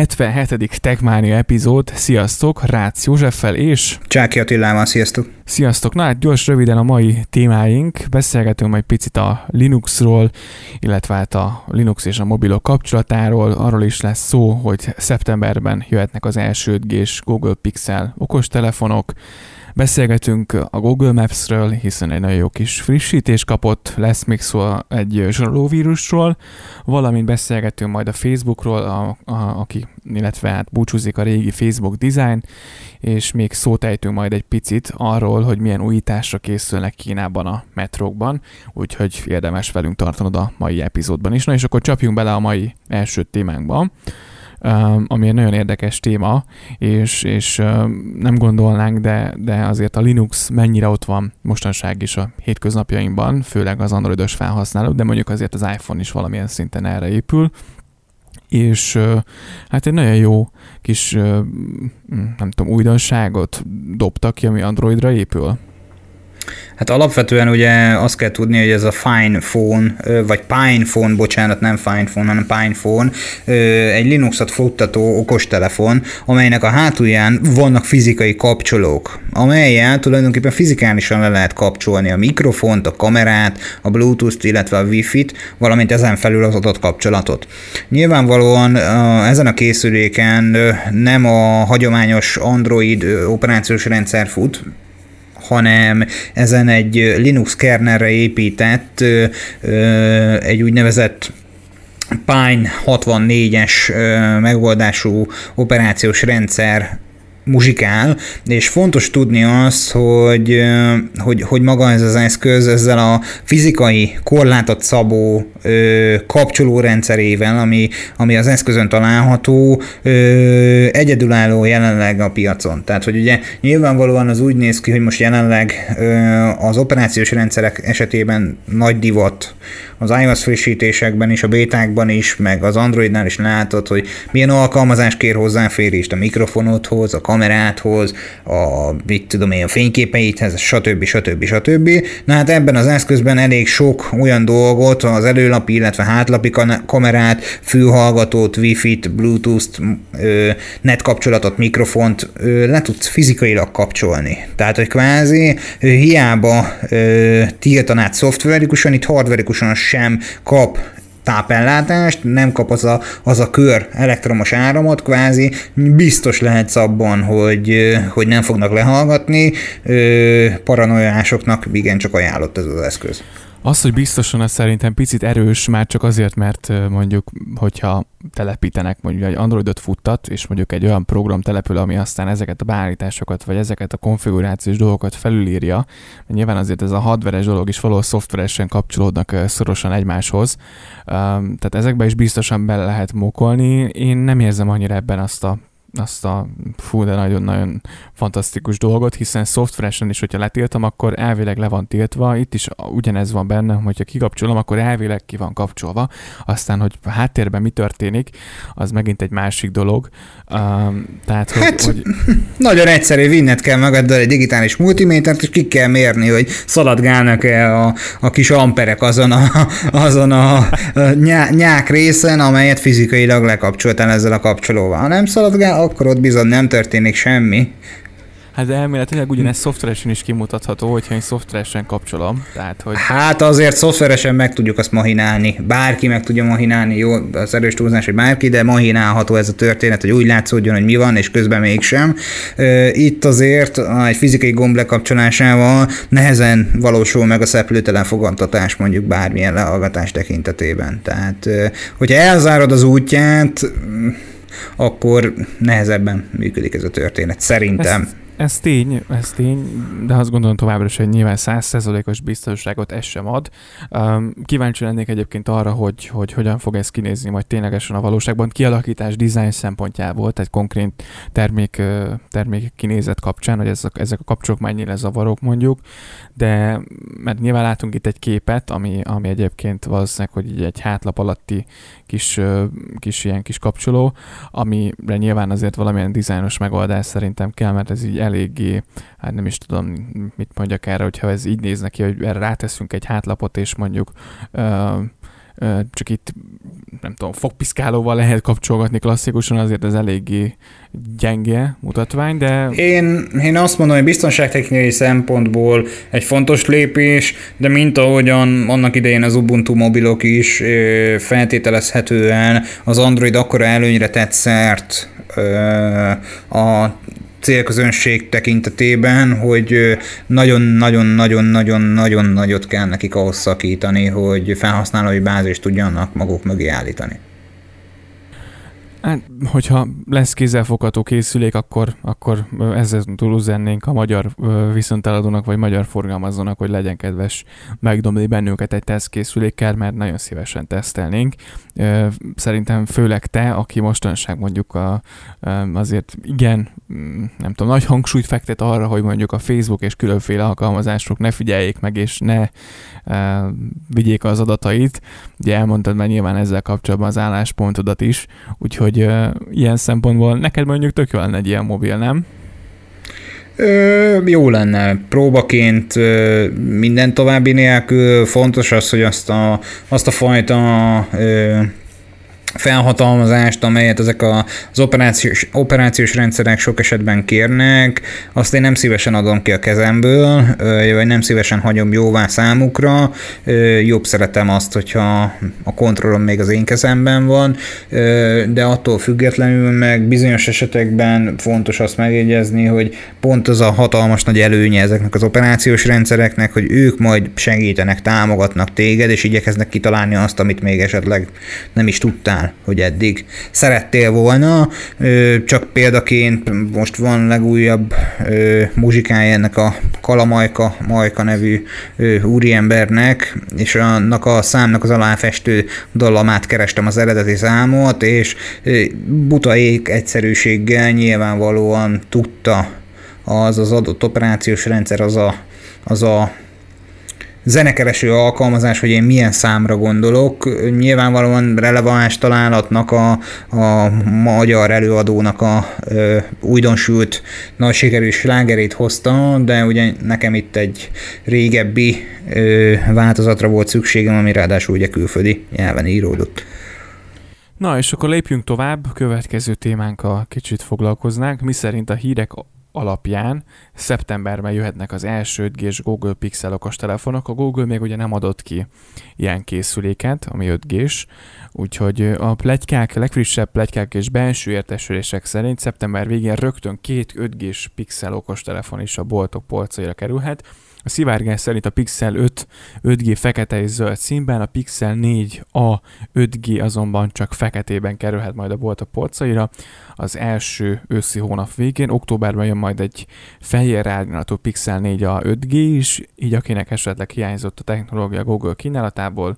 77. Techmania epizód. Sziasztok, Rácz Józseffel és... Csáki Attilával, sziasztok! Sziasztok! Na hát gyors, röviden a mai témáink. Beszélgetünk majd picit a Linuxról, illetve hát a Linux és a mobilok kapcsolatáról. Arról is lesz szó, hogy szeptemberben jöhetnek az első 5G-s Google Pixel okostelefonok, Beszélgetünk a Google Maps-ről, hiszen egy nagyon jó kis frissítés kapott, lesz még szó egy zsarolóvírusról, valamint beszélgetünk majd a Facebookról, a, a, aki, illetve hát búcsúzik a régi Facebook design, és még szót ejtünk majd egy picit arról, hogy milyen újításra készülnek Kínában a metrókban, úgyhogy érdemes velünk tartanod a mai epizódban is. Na és akkor csapjunk bele a mai első témánkba ami egy nagyon érdekes téma, és, és nem gondolnánk, de, de azért a Linux mennyire ott van mostanság is a hétköznapjainkban, főleg az androidos felhasználók, de mondjuk azért az iPhone is valamilyen szinten erre épül, és hát egy nagyon jó kis, nem tudom, újdonságot dobtak ki, ami Androidra épül. Hát alapvetően ugye azt kell tudni, hogy ez a Fine Phone, vagy Pine Phone, bocsánat, nem Fine Phone, hanem Pine Phone, egy Linuxot futtató okostelefon, amelynek a hátulján vannak fizikai kapcsolók, amelyel tulajdonképpen fizikálisan le lehet kapcsolni a mikrofont, a kamerát, a Bluetooth-t, illetve a Wi-Fi-t, valamint ezen felül az adott kapcsolatot. Nyilvánvalóan ezen a készüléken nem a hagyományos Android operációs rendszer fut, hanem ezen egy Linux kernelre épített egy úgynevezett Pine 64-es megoldású operációs rendszer muzsikál, és fontos tudni azt, hogy, hogy, hogy maga ez az eszköz ezzel a fizikai korlátot szabó ö, kapcsolórendszerével, ami, ami az eszközön található, ö, egyedülálló jelenleg a piacon. Tehát, hogy ugye nyilvánvalóan az úgy néz ki, hogy most jelenleg ö, az operációs rendszerek esetében nagy divat az iOS frissítésekben is, a bétákban is, meg az Androidnál is látod, hogy milyen alkalmazás kér hozzáférést a mikrofonodhoz, a kameráthoz, a mit tudom én, a fényképeidhez, stb. stb. stb. Na hát ebben az eszközben elég sok olyan dolgot, az előlapi, illetve hátlapi kamerát, fülhallgatót, wifi-t, bluetooth-t, net kapcsolatot, mikrofont le tudsz fizikailag kapcsolni. Tehát, hogy kvázi hiába tiltanád szoftverikusan, itt hardverikusan sem kap tápellátást, nem kap az a, az a kör elektromos áramot, kvázi biztos lehetsz abban, hogy, hogy nem fognak lehallgatni, paranoiásoknak igencsak ajánlott ez az eszköz. Az, hogy biztosan az szerintem picit erős, már csak azért, mert mondjuk, hogyha telepítenek mondjuk egy Androidot futtat, és mondjuk egy olyan program települ, ami aztán ezeket a beállításokat, vagy ezeket a konfigurációs dolgokat felülírja, mert nyilván azért ez a hardveres dolog is valahol szoftveresen kapcsolódnak szorosan egymáshoz, tehát ezekbe is biztosan bele lehet mokolni. Én nem érzem annyira ebben azt a azt a fú, de nagyon-nagyon fantasztikus dolgot, hiszen szoftveresen is, hogyha letiltom, akkor elvileg le van tiltva, itt is ugyanez van benne, hogyha kikapcsolom, akkor elvileg ki van kapcsolva, aztán, hogy a háttérben mi történik, az megint egy másik dolog. Um, tehát, hogy, hát, hogy... nagyon egyszerű, vinned kell magaddal egy digitális multimétert, és ki kell mérni, hogy szaladgálnak-e a, a kis amperek azon a, azon a, a nyá, nyák részen, amelyet fizikailag lekapcsoltál ezzel a kapcsolóval. Ha nem szaladgál, akkor ott bizony nem történik semmi. Hát de elméletileg ugyanez szoftveresen is kimutatható, hogyha én szoftveresen kapcsolom. Tehát, hogy... Hát azért szoftveresen meg tudjuk azt mahinálni. Bárki meg tudja mahinálni, jó, az erős túlzás, hogy bárki, de mahinálható ez a történet, hogy úgy látszódjon, hogy mi van, és közben mégsem. Itt azért egy fizikai gomb lekapcsolásával nehezen valósul meg a szeplőtelen fogantatás mondjuk bármilyen lehallgatás tekintetében. Tehát, hogyha elzárod az útját, akkor nehezebben működik ez a történet, szerintem. Ezt, ez tény, ez tény, de azt gondolom továbbra is, hogy nyilván százszerzalékos biztonságot ez sem ad. Um, kíváncsi lennék egyébként arra, hogy, hogy hogyan fog ez kinézni majd ténylegesen a valóságban. Kialakítás, design szempontjából, tehát konkrét termék, termék kinézet kapcsán, hogy ezek, ezek a kapcsolók mennyire zavarok mondjuk, de mert nyilván látunk itt egy képet, ami, ami egyébként valószínűleg, hogy egy hátlap alatti kis, kis ilyen kis kapcsoló, amire nyilván azért valamilyen dizájnos megoldás szerintem kell, mert ez így eléggé, hát nem is tudom, mit mondjak erre, hogyha ez így néz neki, hogy erre ráteszünk egy hátlapot, és mondjuk uh, csak itt nem tudom, fogpiszkálóval lehet kapcsolgatni klasszikusan, azért ez eléggé gyenge mutatvány, de... Én, én azt mondom, hogy biztonságtechnikai szempontból egy fontos lépés, de mint ahogyan annak idején az Ubuntu mobilok is feltételezhetően az Android akkora előnyre tett szert a célközönség tekintetében, hogy nagyon-nagyon-nagyon-nagyon-nagyon nagyot kell nekik ahhoz szakítani, hogy felhasználói bázist tudjanak maguk mögé állítani. Hát, hogyha lesz kézzelfogható készülék, akkor, akkor ezzel túl üzennénk a magyar viszonteladónak vagy magyar forgalmazónak, hogy legyen kedves megdomni bennünket egy tesztkészülékkel, mert nagyon szívesen tesztelnénk. Szerintem főleg te, aki mostanság mondjuk a, azért igen, mm, nem tudom, nagy hangsúlyt fektet arra, hogy mondjuk a Facebook és különféle alkalmazások ne figyeljék meg, és ne vigyék az adatait. Ugye elmondtad már nyilván ezzel kapcsolatban az álláspontodat is, úgyhogy ilyen szempontból neked mondjuk tök jó lenne egy ilyen mobil, nem? Ö, jó lenne. Próbaként ö, minden további nélkül fontos az, hogy azt a, azt a fajta ö, felhatalmazást, amelyet ezek a, az operációs, operációs rendszerek sok esetben kérnek, azt én nem szívesen adom ki a kezemből, vagy nem szívesen hagyom jóvá számukra. Jobb szeretem azt, hogyha a kontrollom még az én kezemben van, de attól függetlenül meg bizonyos esetekben fontos azt megjegyezni, hogy pont az a hatalmas nagy előnye ezeknek az operációs rendszereknek, hogy ők majd segítenek, támogatnak téged, és igyekeznek kitalálni azt, amit még esetleg nem is tudtál csinál, hogy eddig szerettél volna. Csak példaként most van legújabb muzsikája ennek a Kalamajka, Majka nevű úriembernek, és annak a számnak az aláfestő dallamát kerestem az eredeti számot, és buta ég egyszerűséggel nyilvánvalóan tudta az az adott operációs rendszer, az a, az a zenekereső alkalmazás, hogy én milyen számra gondolok. Nyilvánvalóan releváns találatnak a, a magyar előadónak a ö, újdonsült nagy sikerű slágerét hozta, de ugye nekem itt egy régebbi ö, változatra volt szükségem, ami ráadásul ugye külföldi nyelven íródott. Na, és akkor lépjünk tovább, következő témánkkal kicsit foglalkoznánk, mi szerint a hírek alapján szeptemberben jöhetnek az első 5 g Google Pixel okostelefonok. A Google még ugye nem adott ki ilyen készüléket, ami 5 g úgyhogy a plegykák, legfrissebb plegykák és belső értesülések szerint szeptember végén rögtön két 5 g Pixel okostelefon is a boltok polcaira kerülhet. A szivárgás szerint a Pixel 5 5G fekete és zöld színben, a Pixel 4a 5G azonban csak feketében kerülhet majd a boltok polcaira az első őszi hónap végén. Októberben jön majd egy fehér árnyalatú Pixel 4a 5G is, így akinek esetleg hiányzott a technológia Google kínálatából,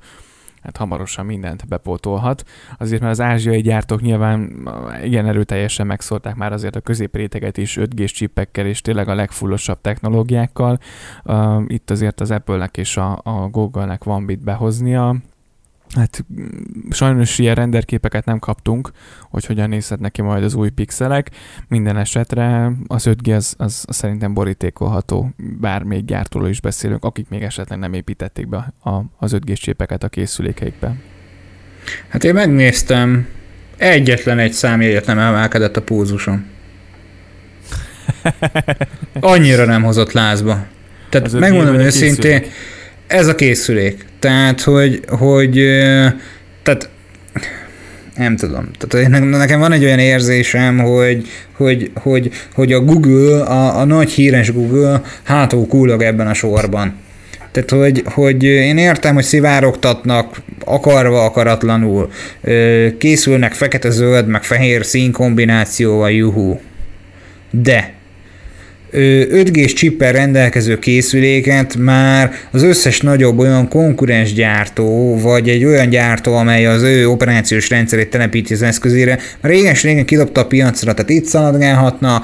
hát hamarosan mindent bepótolhat. Azért, mert az ázsiai gyártók nyilván igen erőteljesen megszólták már azért a középréteget is 5G csippekkel és tényleg a legfullosabb technológiákkal. Itt azért az Apple-nek és a, a Google-nek van mit behoznia, Hát sajnos ilyen renderképeket nem kaptunk, hogy hogyan nézhet neki majd az új pixelek. Minden esetre az 5G az, az szerintem borítékolható, bár még gyártóról is beszélünk, akik még esetleg nem építették be a, az 5G csépeket a készülékeikbe. Hát én megnéztem, egyetlen egy számjegyet nem emelkedett a pulzusom. Annyira nem hozott lázba. Tehát megmondom őszintén, ez a készülék. Tehát, hogy, hogy tehát nem tudom. Tehát nekem van egy olyan érzésem, hogy, hogy, hogy, hogy a Google, a, a nagy híres Google hátul kullag ebben a sorban. Tehát, hogy, hogy én értem, hogy szivárogtatnak akarva, akaratlanul, készülnek fekete-zöld, meg fehér színkombinációval, juhú. De 5G-s csippel rendelkező készüléket már az összes nagyobb olyan konkurens gyártó, vagy egy olyan gyártó, amely az ő operációs rendszerét telepíti az eszközére, már régen-régen kidobta a piacra, tehát itt szaladgálhatna,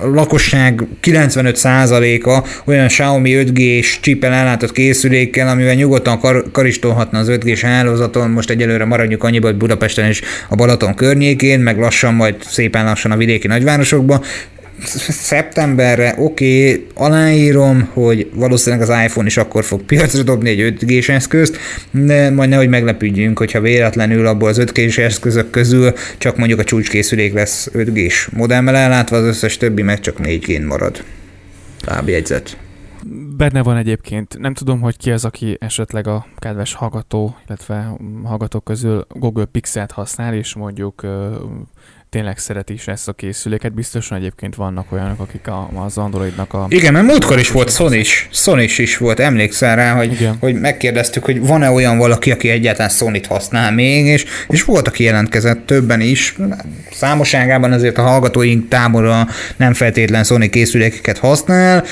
a lakosság 95%-a olyan Xiaomi 5G-s csippel ellátott készülékkel, amivel nyugodtan kar- karistolhatna az 5G-s hálózaton, most egyelőre maradjuk annyiba, hogy Budapesten és a Balaton környékén, meg lassan majd szépen lassan a vidéki nagyvárosokban, szeptemberre, oké, okay, aláírom, hogy valószínűleg az iPhone is akkor fog piacra dobni egy 5 g eszközt, de majd nehogy meglepődjünk, hogyha véletlenül abból az 5 g eszközök közül csak mondjuk a csúcskészülék lesz 5 g modemmel ellátva, az összes többi meg csak 4 g marad. Lábjegyzet. Benne van egyébként, nem tudom, hogy ki az, aki esetleg a kedves hallgató, illetve hallgatók közül Google Pixel-t használ, és mondjuk tényleg szereti is ezt a készüléket. Biztosan egyébként vannak olyanok, akik a, az Androidnak a... Igen, mert múltkor is volt Sony is. Sony is volt, emlékszel rá, hogy, hogy megkérdeztük, hogy van-e olyan valaki, aki egyáltalán Sony-t használ még, és, és volt, aki jelentkezett többen is. Számoságában azért a hallgatóink tábora nem feltétlen Sony készülékeket használ.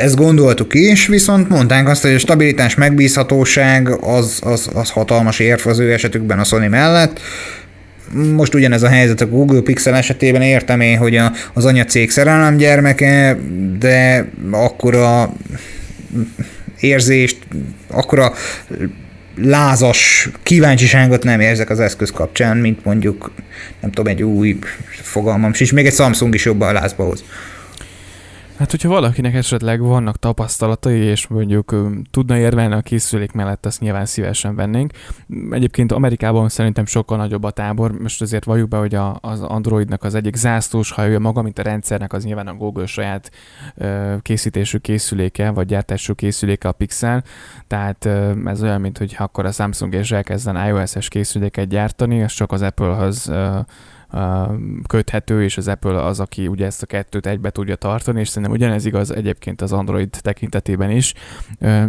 Ezt gondoltuk is, viszont mondták azt, hogy a stabilitás, megbízhatóság az, az, az hatalmas érv az ő esetükben a Sony mellett most ugyanez a helyzet a Google Pixel esetében értem én, hogy a, az anyacég szerelem gyermeke, de akkor a érzést, akkor a lázas kíváncsiságot nem érzek az eszköz kapcsán, mint mondjuk, nem tudom, egy új fogalmam, és még egy Samsung is jobban a lázba hoz. Hát, hogyha valakinek esetleg vannak tapasztalatai, és mondjuk tudna érvelni a készülék mellett, azt nyilván szívesen vennénk. Egyébként Amerikában szerintem sokkal nagyobb a tábor, most azért valljuk be, hogy a, az Androidnak az egyik zászlós hajója maga, mint a rendszernek, az nyilván a Google saját ö, készítésű készüléke, vagy gyártású készüléke a Pixel, tehát ö, ez olyan, mint hogy akkor a Samsung és elkezden iOS-es készüléket gyártani, és csak az Apple-höz ö, köthető, és az Apple az, aki ugye ezt a kettőt egybe tudja tartani, és szerintem ugyanez igaz egyébként az Android tekintetében is,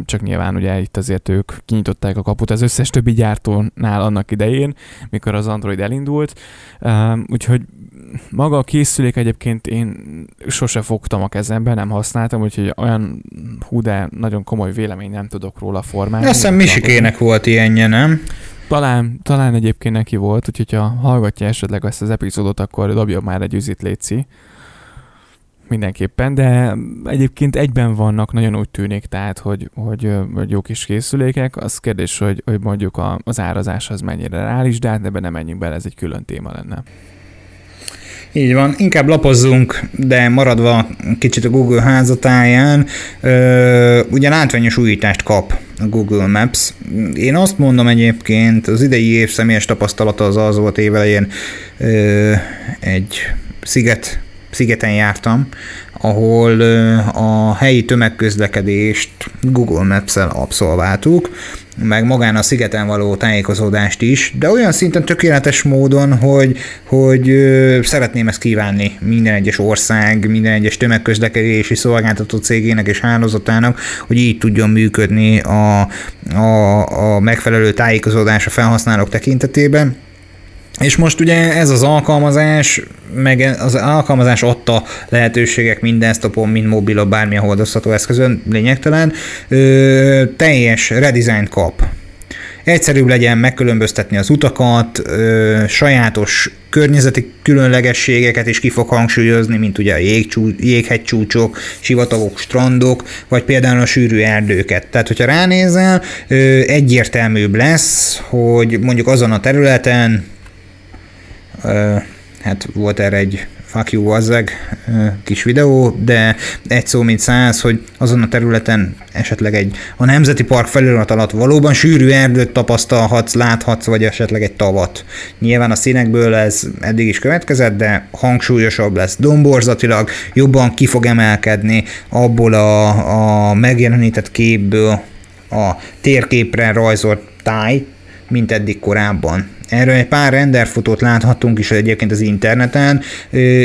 csak nyilván ugye itt azért ők kinyitották a kaput az összes többi gyártónál annak idején, mikor az Android elindult, úgyhogy maga a készülék egyébként én sose fogtam a kezembe, nem használtam, úgyhogy olyan hú, de nagyon komoly vélemény nem tudok róla formálni. Azt hiszem Misikének volt ilyenje, nem? Talán, talán egyébként neki volt, úgyhogy ha hallgatja esetleg ezt az epizódot, akkor dobja már egy üzit léci. Mindenképpen, de egyébként egyben vannak, nagyon úgy tűnik, tehát, hogy, hogy, hogy jó kis készülékek. Az kérdés, hogy, hogy mondjuk a, az árazás az mennyire reális, de hát ebben nem menjünk bele, ez egy külön téma lenne. Így van, inkább lapozzunk, de maradva kicsit a Google házatáján, ö, ugye látványos újítást kap a Google Maps. Én azt mondom egyébként, az idei év személyes tapasztalata az az volt évelején ö, egy sziget, szigeten jártam, ahol a helyi tömegközlekedést Google Maps-el abszolváltuk, meg magán a szigeten való tájékozódást is, de olyan szinten tökéletes módon, hogy, hogy szeretném ezt kívánni minden egyes ország, minden egyes tömegközlekedési szolgáltató cégének és hálózatának, hogy így tudjon működni a, a, a megfelelő tájékozódás a felhasználók tekintetében. És most ugye ez az alkalmazás, meg az alkalmazás adta lehetőségek minden stopon, mind mobilon, bármilyen hordozható eszközön, lényegtelen, ö, teljes redesign kap. Egyszerűbb legyen megkülönböztetni az utakat, ö, sajátos környezeti különlegességeket is ki fog hangsúlyozni, mint ugye a jégcsú, jéghegycsúcsok, sivatagok, strandok, vagy például a sűrű erdőket. Tehát, hogyha ránézel, egyértelműbb lesz, hogy mondjuk azon a területen hát volt erre egy fuck you wazzeg kis videó, de egy szó mint száz, hogy azon a területen esetleg egy a Nemzeti Park felirat alatt valóban sűrű erdőt tapasztalhatsz, láthatsz, vagy esetleg egy tavat. Nyilván a színekből ez eddig is következett, de hangsúlyosabb lesz domborzatilag, jobban ki fog emelkedni abból a, a megjelenített képből a térképre rajzolt táj, mint eddig korábban. Erről egy pár renderfotót láthatunk is egyébként az interneten.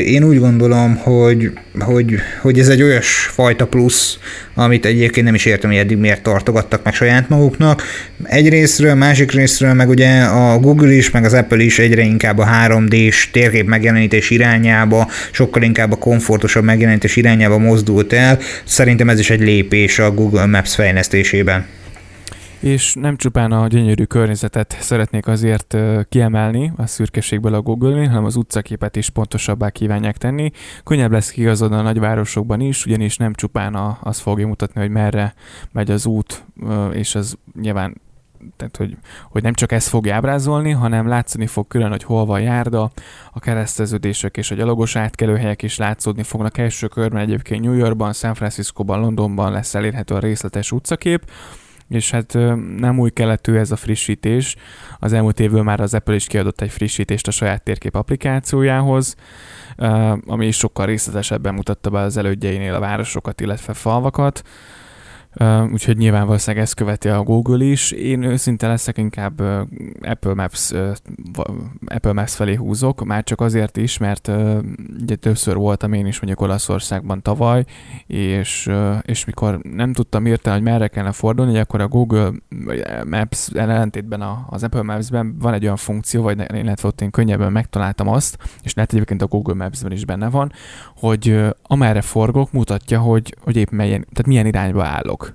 Én úgy gondolom, hogy, hogy, hogy ez egy olyas fajta plusz, amit egyébként nem is értem, hogy eddig miért tartogattak meg saját maguknak. Egy részről, másik részről meg ugye a Google is, meg az Apple is egyre inkább a 3D-s térkép megjelenítés irányába, sokkal inkább a komfortosabb megjelenítés irányába mozdult el. Szerintem ez is egy lépés a Google Maps fejlesztésében és nem csupán a gyönyörű környezetet szeretnék azért kiemelni a szürkeségből a Google-nél, hanem az utcaképet is pontosabbá kívánják tenni. Könnyebb lesz kiigazodni a nagyvárosokban is, ugyanis nem csupán a, az fogja mutatni, hogy merre megy az út, és az nyilván tehát hogy, hogy nem csak ezt fogja ábrázolni, hanem látszani fog külön, hogy hol van járda, a kereszteződések és a gyalogos átkelőhelyek is látszódni fognak első körben egyébként New Yorkban, San Franciscoban, Londonban lesz elérhető a részletes utcakép, és hát nem új keletű ez a frissítés. Az elmúlt évből már az Apple is kiadott egy frissítést a saját térkép applikációjához, ami is sokkal részletesebben mutatta be az elődjeinél a városokat, illetve falvakat. Úgyhogy nyilván valószínűleg ezt követi a Google is. Én őszinte leszek, inkább Apple, Maps, Apple Maps felé húzok, már csak azért is, mert ugye többször voltam én is mondjuk Olaszországban tavaly, és, és mikor nem tudtam írtani, hogy merre kellene fordulni, akkor a Google Maps ellentétben az Apple Maps-ben van egy olyan funkció, vagy illetve ott én könnyebben megtaláltam azt, és lehet egyébként a Google Maps-ben is benne van, hogy amerre forgok, mutatja, hogy, hogy épp melyen, tehát milyen irányba állok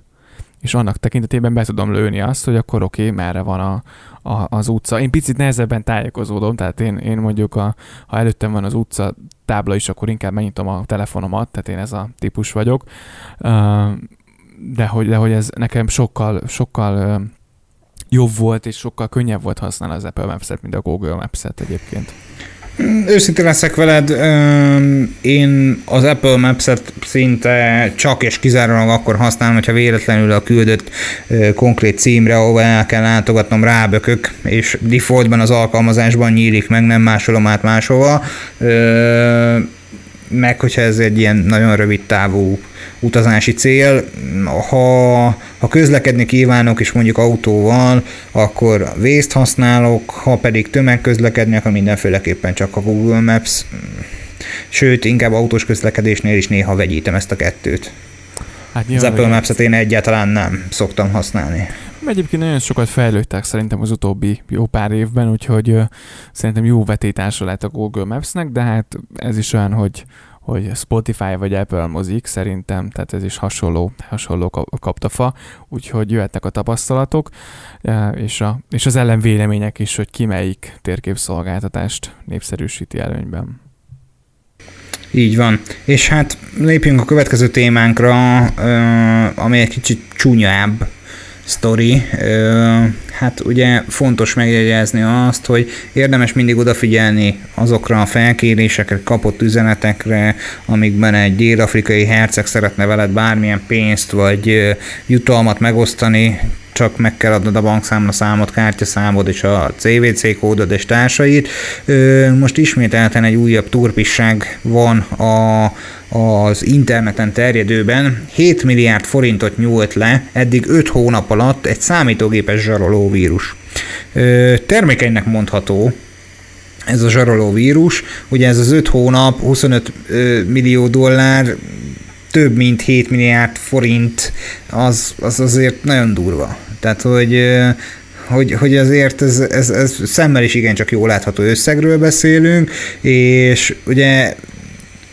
és annak tekintetében be tudom lőni azt, hogy akkor oké, okay, merre van a, a, az utca. Én picit nehezebben tájékozódom, tehát én, én mondjuk, a, ha előttem van az utca tábla is, akkor inkább megnyitom a telefonomat, tehát én ez a típus vagyok. De hogy, de hogy ez nekem sokkal, sokkal jobb volt, és sokkal könnyebb volt használni az Apple Maps-et, mint a Google Maps-et egyébként. Őszintén leszek veled, én az Apple Maps-et szinte csak és kizárólag akkor használom, hogyha véletlenül a küldött konkrét címre, ahova el kell látogatnom, rábökök, és defaultban az alkalmazásban nyílik meg, nem másolom át máshova meg hogyha ez egy ilyen nagyon rövid távú utazási cél. Ha, ha közlekedni kívánok, és mondjuk autóval, akkor vészt használok, ha pedig tömegközlekedni, akkor mindenféleképpen csak a Google Maps, sőt, inkább autós közlekedésnél is néha vegyítem ezt a kettőt. Hát az Apple Maps-et én egyáltalán nem szoktam használni. Egyébként nagyon sokat fejlődtek szerintem az utóbbi jó pár évben, úgyhogy szerintem jó vetétása lett a Google Maps-nek, de hát ez is olyan, hogy hogy Spotify vagy Apple mozik szerintem, tehát ez is hasonló, hasonló kaptafa, úgyhogy jöhetnek a tapasztalatok, és, a, és az ellenvélemények is, hogy ki melyik térképszolgáltatást népszerűsíti előnyben. Így van. És hát lépjünk a következő témánkra, ami egy kicsit csúnyább sztori. Hát ugye fontos megjegyezni azt, hogy érdemes mindig odafigyelni azokra a felkérésekre, kapott üzenetekre, amikben egy dél-afrikai herceg szeretne veled bármilyen pénzt vagy jutalmat megosztani, csak meg kell adnod a bankszámla számot, kártyaszámod és a CVC kódod és társait. Most ismételten egy újabb turpisság van a, az interneten terjedőben. 7 milliárd forintot nyúlt le eddig 5 hónap alatt egy számítógépes zsaroló vírus. Termékenynek mondható, ez a zsaroló vírus. Ugye ez az 5 hónap, 25 millió dollár, több mint 7 milliárd forint, az, az azért nagyon durva. Tehát, hogy hogy, hogy azért ez, ez, ez szemmel is igencsak jól látható összegről beszélünk, és ugye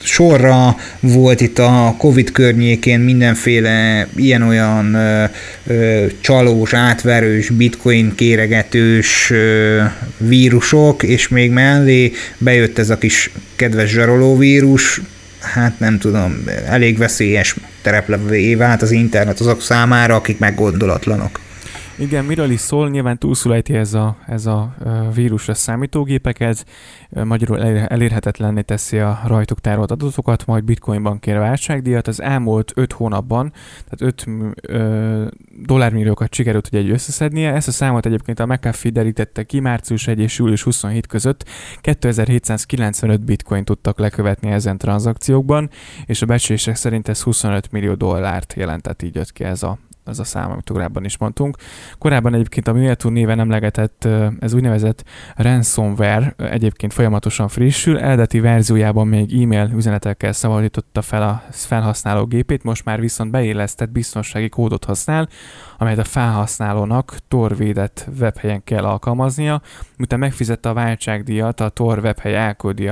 sorra volt itt a Covid környékén mindenféle ilyen-olyan ö, ö, csalós, átverős, bitcoin kéregetős ö, vírusok, és még mellé bejött ez a kis kedves zsaroló vírus, hát nem tudom, elég veszélyes tereplevé vált az internet azok számára, akik meggondolatlanok. Igen, miről is szól? Nyilván túlszulejti ez a, ez a vírus a számítógépeket, magyarul elérhetetlenné teszi a rajtuk tárolt adatokat, majd bitcoinban kér váltságdíjat. Az elmúlt 5 hónapban, tehát 5 dollármilliókat sikerült ugye egy összeszednie. Ezt a számot egyébként a McAfee derítette ki március 1 és július 27 között. 2795 bitcoin tudtak lekövetni ezen tranzakciókban, és a becslések szerint ez 25 millió dollárt jelentett, így jött ki ez a ez a szám, amit korábban is mondtunk. Korábban egyébként a Mewtwo néven emlegetett, ez úgynevezett ransomware egyébként folyamatosan frissül, eredeti verziójában még e-mail üzenetekkel szabadította fel a felhasználó gépét, most már viszont beillesztett biztonsági kódot használ, amelyet a felhasználónak Tor védett webhelyen kell alkalmaznia. Miután megfizette a váltságdíjat, a Tor webhely elküldi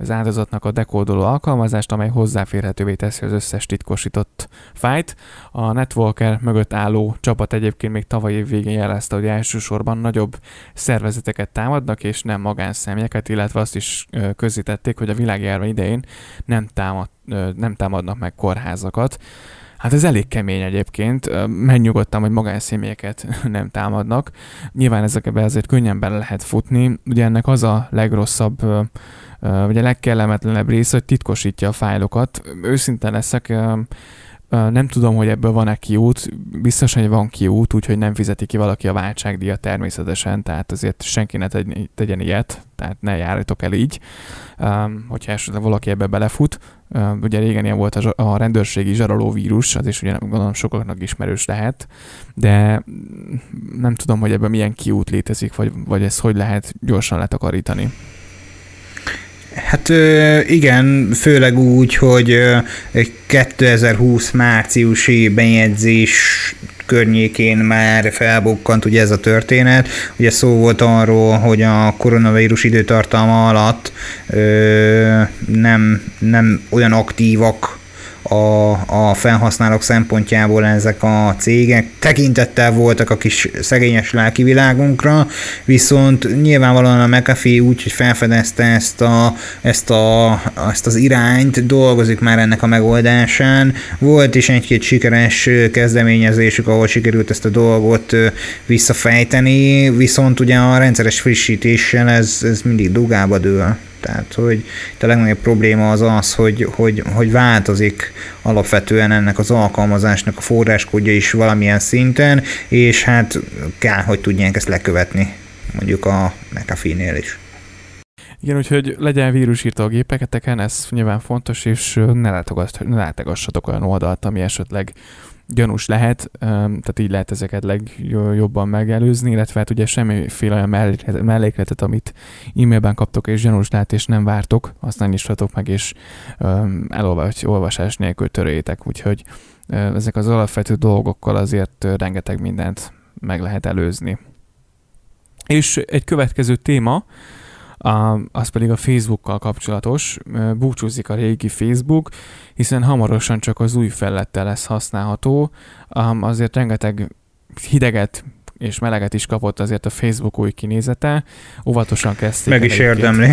az áldozatnak a dekódoló alkalmazást, amely hozzáférhetővé teszi az összes titkosított fájt. A Netwalker mögött álló csapat egyébként még tavaly év végén jelezte, hogy elsősorban nagyobb szervezeteket támadnak, és nem magánszemélyeket, illetve azt is közzétették, hogy a világjárvány idején nem, támad, nem támadnak meg kórházakat. Hát ez elég kemény egyébként, megnyugodtam, hogy magánszemélyeket nem támadnak. Nyilván ezekbe azért könnyen bele lehet futni, ugye ennek az a legrosszabb, vagy a legkellemetlenebb része, hogy titkosítja a fájlokat. Őszinte leszek, nem tudom, hogy ebből van-e kiút, biztos, hogy van kiút, úgyhogy nem fizeti ki valaki a váltságdíjat természetesen, tehát azért senki ne tegyen ilyet, tehát ne járjatok el így, hogyha esetleg valaki ebbe belefut. Ugye régen ilyen volt a rendőrségi zsaroló vírus, az is ugye gondolom sokaknak ismerős lehet, de nem tudom, hogy ebben milyen kiút létezik, vagy, vagy ezt hogy lehet gyorsan letakarítani. Hát igen, főleg úgy, hogy 2020 márciusi bejegyzés környékén már felbukkant ugye ez a történet. Ugye szó volt arról, hogy a koronavírus időtartalma alatt ö, nem, nem olyan aktívak a, a felhasználók szempontjából ezek a cégek tekintettel voltak a kis szegényes lelki világunkra, viszont nyilvánvalóan a McAfee úgy, hogy felfedezte ezt, a, ezt, a, ezt az irányt, dolgozik már ennek a megoldásán. Volt is egy-két sikeres kezdeményezésük, ahol sikerült ezt a dolgot visszafejteni, viszont ugye a rendszeres frissítéssel ez, ez mindig dugába dől. Tehát, hogy a legnagyobb probléma az az, hogy, hogy, hogy változik alapvetően ennek az alkalmazásnak a forráskódja is valamilyen szinten, és hát kell, hogy tudják ezt lekövetni mondjuk a McAfee-nél is. Igen, úgyhogy legyen vírusírta a gépeketeken, ez nyilván fontos, és ne látogassatok olyan oldalt, ami esetleg gyanús lehet, tehát így lehet ezeket legjobban megelőzni, illetve hát ugye semmiféle olyan mellékletet, amit e-mailben kaptok és gyanús lehet, és nem vártok, azt nem nyissatok meg, és elolvas, olvasás nélkül törőjétek, úgyhogy ezek az alapvető dolgokkal azért rengeteg mindent meg lehet előzni. És egy következő téma, az pedig a Facebookkal kapcsolatos. Búcsúzik a régi Facebook, hiszen hamarosan csak az új fellettel lesz használható. Azért rengeteg hideget és meleget is kapott azért a Facebook új kinézete. Óvatosan kezdték. Meg is érdemli.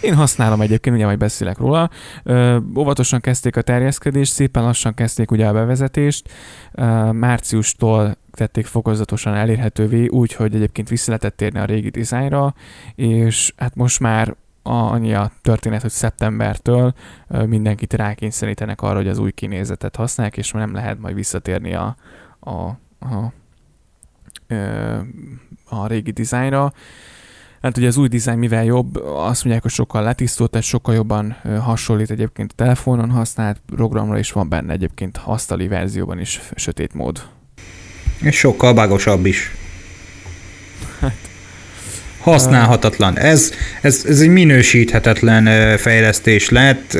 Én használom egyébként, ugye majd beszélek róla. Ö, óvatosan kezdték a terjeszkedést, szépen lassan kezdték ugye a bevezetést. Ö, márciustól tették fokozatosan elérhetővé, úgy, hogy egyébként vissza lehetett térni a régi dizájnra, és hát most már annyi a történet, hogy szeptembertől mindenkit rákényszerítenek arra, hogy az új kinézetet használják, és nem lehet majd visszatérni a, a, a, a, régi dizájnra. Hát ugye az új dizájn mivel jobb, azt mondják, hogy sokkal letisztult, tehát sokkal jobban hasonlít egyébként a telefonon használt programra, és van benne egyébként asztali verzióban is sötét mód. És sokkal bágosabb is. Használhatatlan. Ez, ez, ez egy minősíthetetlen fejlesztés lett,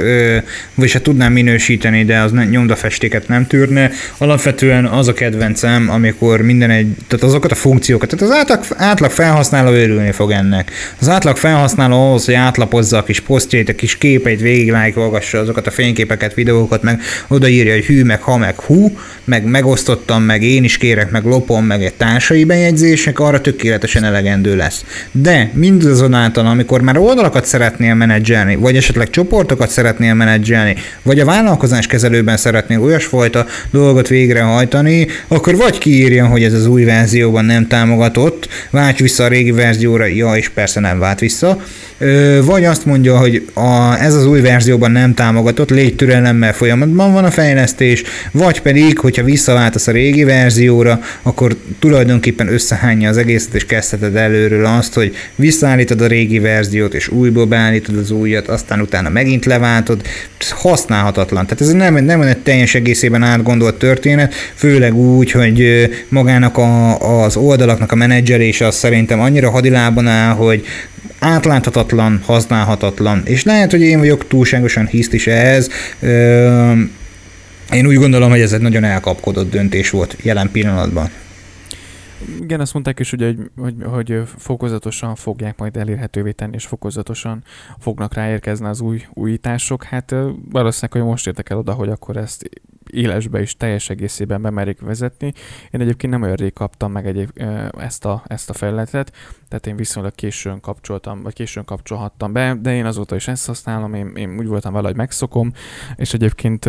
vagy se tudnám minősíteni, de az nyomdafestéket nem tűrne. Alapvetően az a kedvencem, amikor minden egy, tehát azokat a funkciókat, tehát az átlag, átlag felhasználó örülni fog ennek. Az átlag felhasználó ahhoz, hogy átlapozza a kis posztjait, a kis képeit, végiglájkolgassa azokat a fényképeket, videókat, meg odaírja, hogy hű, meg ha, meg hú, meg megosztottam, meg én is kérek, meg lopom, meg egy társai bejegyzések, arra tökéletesen elegendő lesz de mindazonáltal, amikor már oldalakat szeretnél menedzselni, vagy esetleg csoportokat szeretnél menedzselni, vagy a vállalkozás kezelőben szeretnél olyasfajta dolgot végrehajtani, akkor vagy kiírja, hogy ez az új verzióban nem támogatott, válts vissza a régi verzióra, ja, és persze nem vált vissza, vagy azt mondja, hogy a, ez az új verzióban nem támogatott, légy türelemmel folyamatban van a fejlesztés, vagy pedig, hogyha visszaváltasz a régi verzióra, akkor tulajdonképpen összehányja az egészet, és kezdheted előről azt, hogy visszaállítod a régi verziót, és újból beállítod az újat, aztán utána megint leváltod, használhatatlan. Tehát ez nem, nem egy teljes egészében átgondolt történet, főleg úgy, hogy magának a, az oldalaknak a menedzselése az szerintem annyira hadilában áll, hogy átláthatatlan, használhatatlan, és lehet, hogy én vagyok túlságosan hiszt is ehhez, én úgy gondolom, hogy ez egy nagyon elkapkodott döntés volt jelen pillanatban. Igen, azt mondták is, hogy, hogy, hogy fokozatosan fogják majd elérhetővé tenni, és fokozatosan fognak ráérkezni az új újítások. Hát valószínűleg, hogy most értek el oda, hogy akkor ezt élesbe is teljes egészében bemerik vezetni. Én egyébként nem olyan rég kaptam meg egyéb, ezt, a, ezt a felületet, tehát én viszonylag későn kapcsoltam, vagy későn kapcsolhattam be, de én azóta is ezt használom, én, én úgy voltam vele, hogy megszokom, és egyébként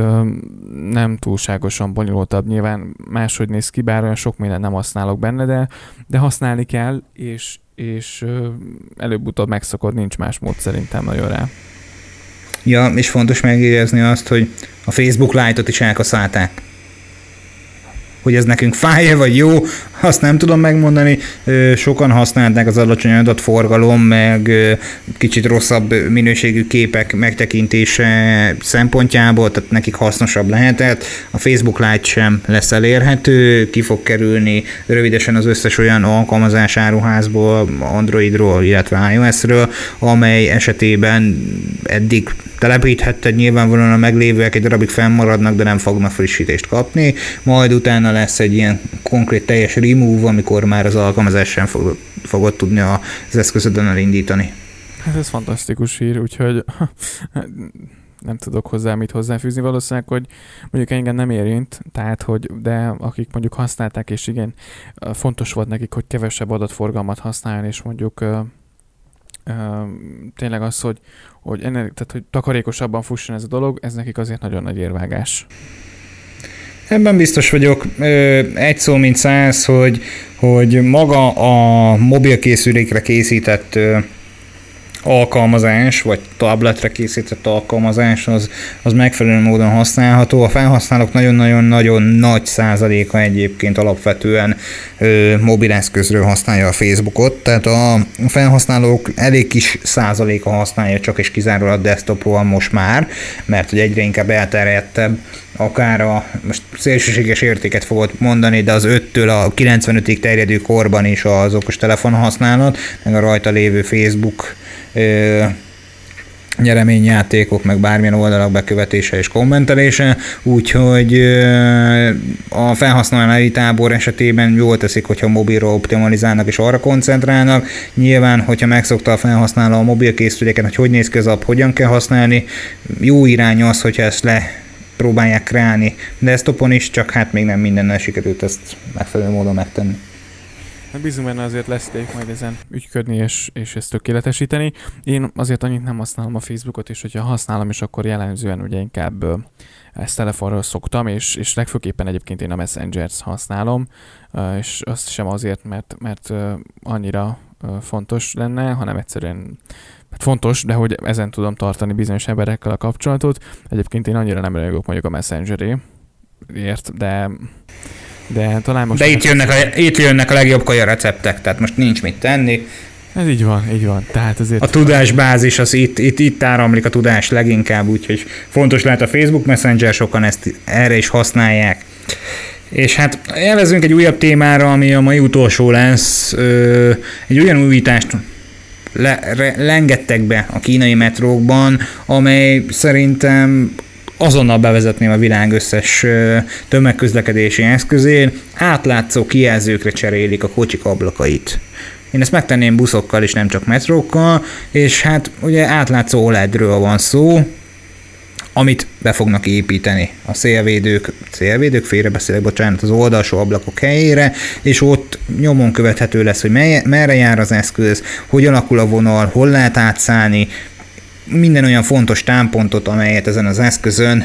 nem túlságosan bonyolultabb, nyilván máshogy néz ki, bár olyan sok minden nem használok benne, de, de használni kell, és, és előbb-utóbb megszokod, nincs más mód szerintem nagyon rá. Ja, és fontos megjegyezni azt, hogy a Facebook Lite-ot is elkaszálták hogy ez nekünk fáj vagy jó, azt nem tudom megmondani. Sokan használták az alacsony adatforgalom, meg kicsit rosszabb minőségű képek megtekintése szempontjából, tehát nekik hasznosabb lehetett. A Facebook Lite sem lesz elérhető, ki fog kerülni rövidesen az összes olyan alkalmazás áruházból, Androidról, illetve iOS-ről, amely esetében eddig telepíthetted, nyilvánvalóan a meglévőek egy darabig fennmaradnak, de nem fognak frissítést kapni, majd utána lesz egy ilyen konkrét teljes remove, amikor már az alkalmazás sem fog, fogod tudni az eszközödön elindítani. Hát ez fantasztikus hír, úgyhogy nem tudok hozzá mit hozzáfűzni. Valószínűleg, hogy mondjuk engem nem érint, tehát, hogy de akik mondjuk használták, és igen, fontos volt nekik, hogy kevesebb adatforgalmat használjon, és mondjuk tényleg az, hogy, hogy, ennek, tehát, hogy takarékosabban fusson ez a dolog, ez nekik azért nagyon nagy érvágás. Ebben biztos vagyok, egy szó mint száz, hogy, hogy maga a mobilkészülékre készített alkalmazás, vagy tabletre készített alkalmazás, az, az megfelelő módon használható. A felhasználók nagyon-nagyon-nagyon nagy százaléka egyébként alapvetően ö, mobileszközről használja a Facebookot, tehát a felhasználók elég kis százaléka használja csak és kizárólag desktopról most már, mert hogy egyre inkább elterjedtebb akár a, most szélsőséges értéket fogod mondani, de az 5-től a 95-ig terjedő korban is az okos telefon használat, meg a rajta lévő Facebook nyereményjátékok, meg bármilyen oldalak bekövetése és kommentelése, úgyhogy a felhasználói tábor esetében jól teszik, hogyha mobilról optimalizálnak és arra koncentrálnak. Nyilván, hogyha megszokta a felhasználó a mobilkészüléken, hogy hogy néz ki az app, hogyan kell használni, jó irány az, hogyha ezt le próbálják kreálni desktopon is, csak hát még nem mindennel sikerült ezt megfelelő módon megtenni. Hát bízunk benne azért leszték majd ezen ügyködni és, és ezt tökéletesíteni. Én azért annyit nem használom a Facebookot, és hogyha használom is, akkor jellemzően ugye inkább ezt telefonról szoktam, és, és legfőképpen egyébként én a Messenger-t használom, és azt sem azért, mert, mert annyira fontos lenne, hanem egyszerűen hát fontos, de hogy ezen tudom tartani bizonyos emberekkel a kapcsolatot. Egyébként én annyira nem rajogok mondjuk a Messengeré, ért, de de talán most... De itt jönnek, a, itt jönnek a legjobb kaja receptek, tehát most nincs mit tenni. Ez így van, így van. Tehát azért... A tudásbázis, az itt, itt, itt áramlik a tudás leginkább, úgyhogy fontos lehet a Facebook Messenger, sokan ezt erre is használják. És hát elvezünk egy újabb témára, ami a mai utolsó lesz. Ö, egy olyan újítást le, re, lengettek be a kínai metrókban, amely szerintem azonnal bevezetném a világ összes tömegközlekedési eszközén, átlátszó kijelzőkre cserélik a kocsik ablakait. Én ezt megtenném buszokkal is, nem csak metrókkal, és hát ugye átlátszó OLED-ről van szó, amit be fognak építeni a szélvédők, szélvédők félrebeszélek, bocsánat, az oldalsó ablakok helyére, és ott nyomon követhető lesz, hogy mely, merre jár az eszköz, hogy alakul a vonal, hol lehet átszállni, minden olyan fontos támpontot, amelyet ezen az eszközön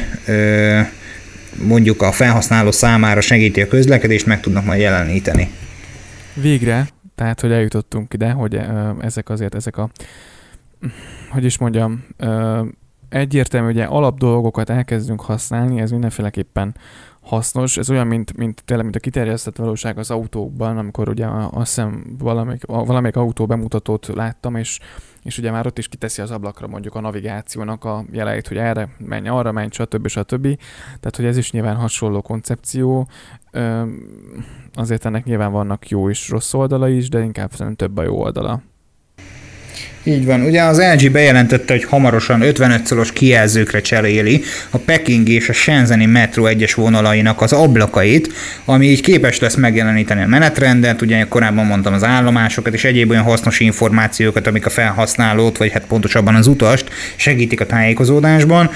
mondjuk a felhasználó számára segíti a közlekedést, meg tudnak majd jeleníteni. Végre, tehát hogy eljutottunk ide, hogy ezek azért, ezek a, hogy is mondjam, egyértelmű, ugye alap dolgokat elkezdünk használni, ez mindenféleképpen hasznos. Ez olyan, mint, mint tényleg, mint a kiterjesztett valóság az autókban, amikor ugye azt hiszem valamelyik, valamelyik autó bemutatót láttam, és, és ugye már ott is kiteszi az ablakra mondjuk a navigációnak a jeleit, hogy erre menj, arra menj, stb. stb. Tehát, hogy ez is nyilván hasonló koncepció. Azért ennek nyilván vannak jó és rossz oldala is, de inkább szerintem több a jó oldala. Így van. Ugye az LG bejelentette, hogy hamarosan 55 szoros kijelzőkre cseréli a Peking és a Shenzheni metro egyes vonalainak az ablakait, ami így képes lesz megjeleníteni a menetrendet, ugye korábban mondtam az állomásokat és egyéb olyan hasznos információkat, amik a felhasználót, vagy hát pontosabban az utast segítik a tájékozódásban.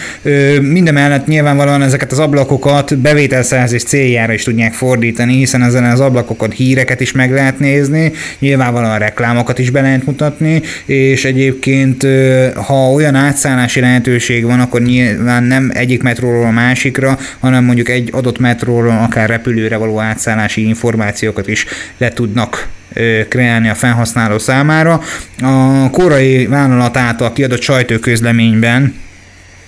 Mindemellett nyilvánvalóan ezeket az ablakokat bevételszerzés céljára is tudják fordítani, hiszen ezen az ablakokon híreket is meg lehet nézni, nyilvánvalóan reklámokat is be lehet mutatni, és egyébként ha olyan átszállási lehetőség van, akkor nyilván nem egyik metróról a másikra, hanem mondjuk egy adott metróról akár repülőre való átszállási információkat is le tudnak kreálni a felhasználó számára. A korai vállalat által kiadott sajtóközleményben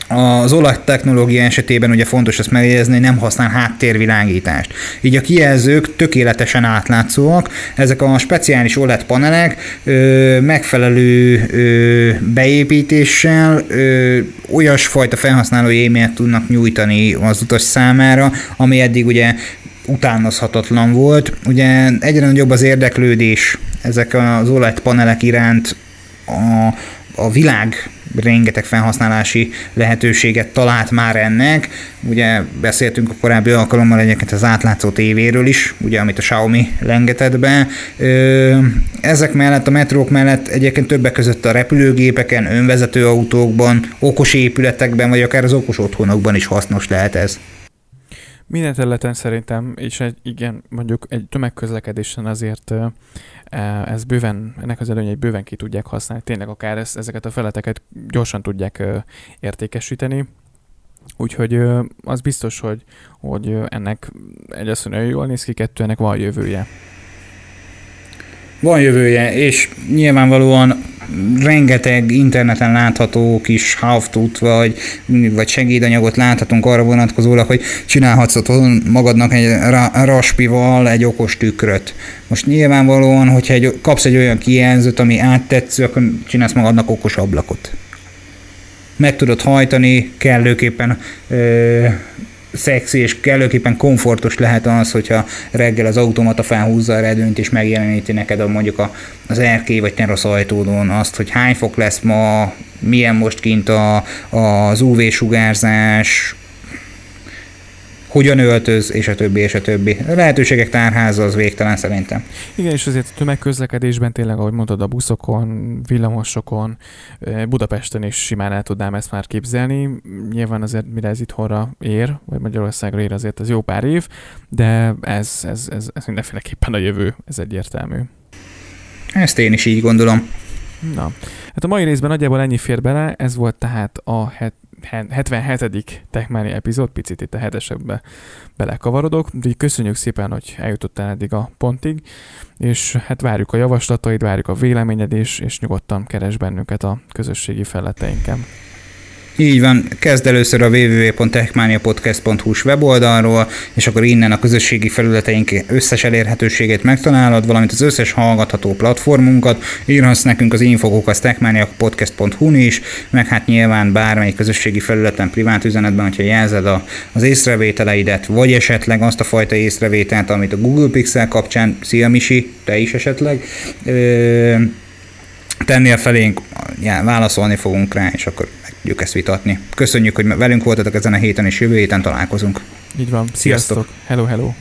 az olaj technológia esetében ugye fontos ezt megjegyezni, hogy nem használ háttérvilágítást. Így a kijelzők tökéletesen átlátszóak, ezek a speciális OLED panelek ö, megfelelő ö, beépítéssel ö, olyasfajta felhasználói élményt tudnak nyújtani az utas számára, ami eddig ugye utánozhatatlan volt. Ugye egyre nagyobb az érdeklődés ezek az OLED panelek iránt a, a világ rengeteg felhasználási lehetőséget talált már ennek. Ugye beszéltünk a korábbi alkalommal egyébként az átlátszó tévéről is, ugye amit a Xiaomi lengetett be. Ezek mellett, a metrók mellett egyébként többek között a repülőgépeken, önvezető autókban, okos épületekben, vagy akár az okos otthonokban is hasznos lehet ez. Minden területen szerintem, és egy, igen, mondjuk egy tömegközlekedésen azért ez bőven, ennek az előnyeit bőven ki tudják használni, tényleg akár ezt, ezeket a feleteket gyorsan tudják értékesíteni, Úgyhogy az biztos, hogy, hogy ennek egy nagyon jól néz ki, kettő ennek van jövője. Van jövője, és nyilvánvalóan rengeteg interneten látható kis how-to-t, vagy, vagy segédanyagot láthatunk arra vonatkozólag, hogy csinálhatsz otthon magadnak egy raspival egy okos tükröt. Most nyilvánvalóan, hogyha egy, kapsz egy olyan kijelzőt, ami áttetsző, akkor csinálsz magadnak okos ablakot. Meg tudod hajtani, kellőképpen ö, szexi és kellőképpen komfortos lehet az, hogyha reggel az automata felhúzza a redőnyt és megjeleníti neked a, mondjuk a, az erkély vagy terasz ajtódon azt, hogy hány fok lesz ma, milyen most kint a, az UV-sugárzás, hogyan öltöz, és a többi, és a többi. A lehetőségek tárháza az végtelen szerintem. Igen, és azért a tömegközlekedésben tényleg, ahogy mondod, a buszokon, villamosokon, Budapesten is simán el tudnám ezt már képzelni. Nyilván azért mire ez itthonra ér, vagy Magyarországra ér azért az jó pár év, de ez, ez, ez, ez mindenféleképpen a jövő, ez egyértelmű. Ezt én is így gondolom. Na, hát a mai részben nagyjából ennyi fér bele, ez volt tehát a het, 77. Techmania epizód, picit itt a hetesekbe belekavarodok, de köszönjük szépen, hogy eljutottál eddig a pontig, és hát várjuk a javaslataid, várjuk a véleményed, és, és nyugodtan keres bennünket a közösségi felleteinken. Így van, kezd először a www.techmaniapodcast.hu weboldalról, és akkor innen a közösségi felületeink összes elérhetőségét megtalálod, valamint az összes hallgatható platformunkat, írhatsz nekünk az infokokat techmaniapodcast.hu-n is, meg hát nyilván bármelyik közösségi felületen, privát üzenetben, hogyha jelzed a, az észrevételeidet, vagy esetleg azt a fajta észrevételt, amit a Google Pixel kapcsán, szia Misi, te is esetleg, ö- tennél felénk, já, válaszolni fogunk rá, és akkor tudjuk ezt vitatni. Köszönjük, hogy velünk voltatok ezen a héten, és jövő héten találkozunk. Így van. Sziasztok. Sziasztok. Hello, hello.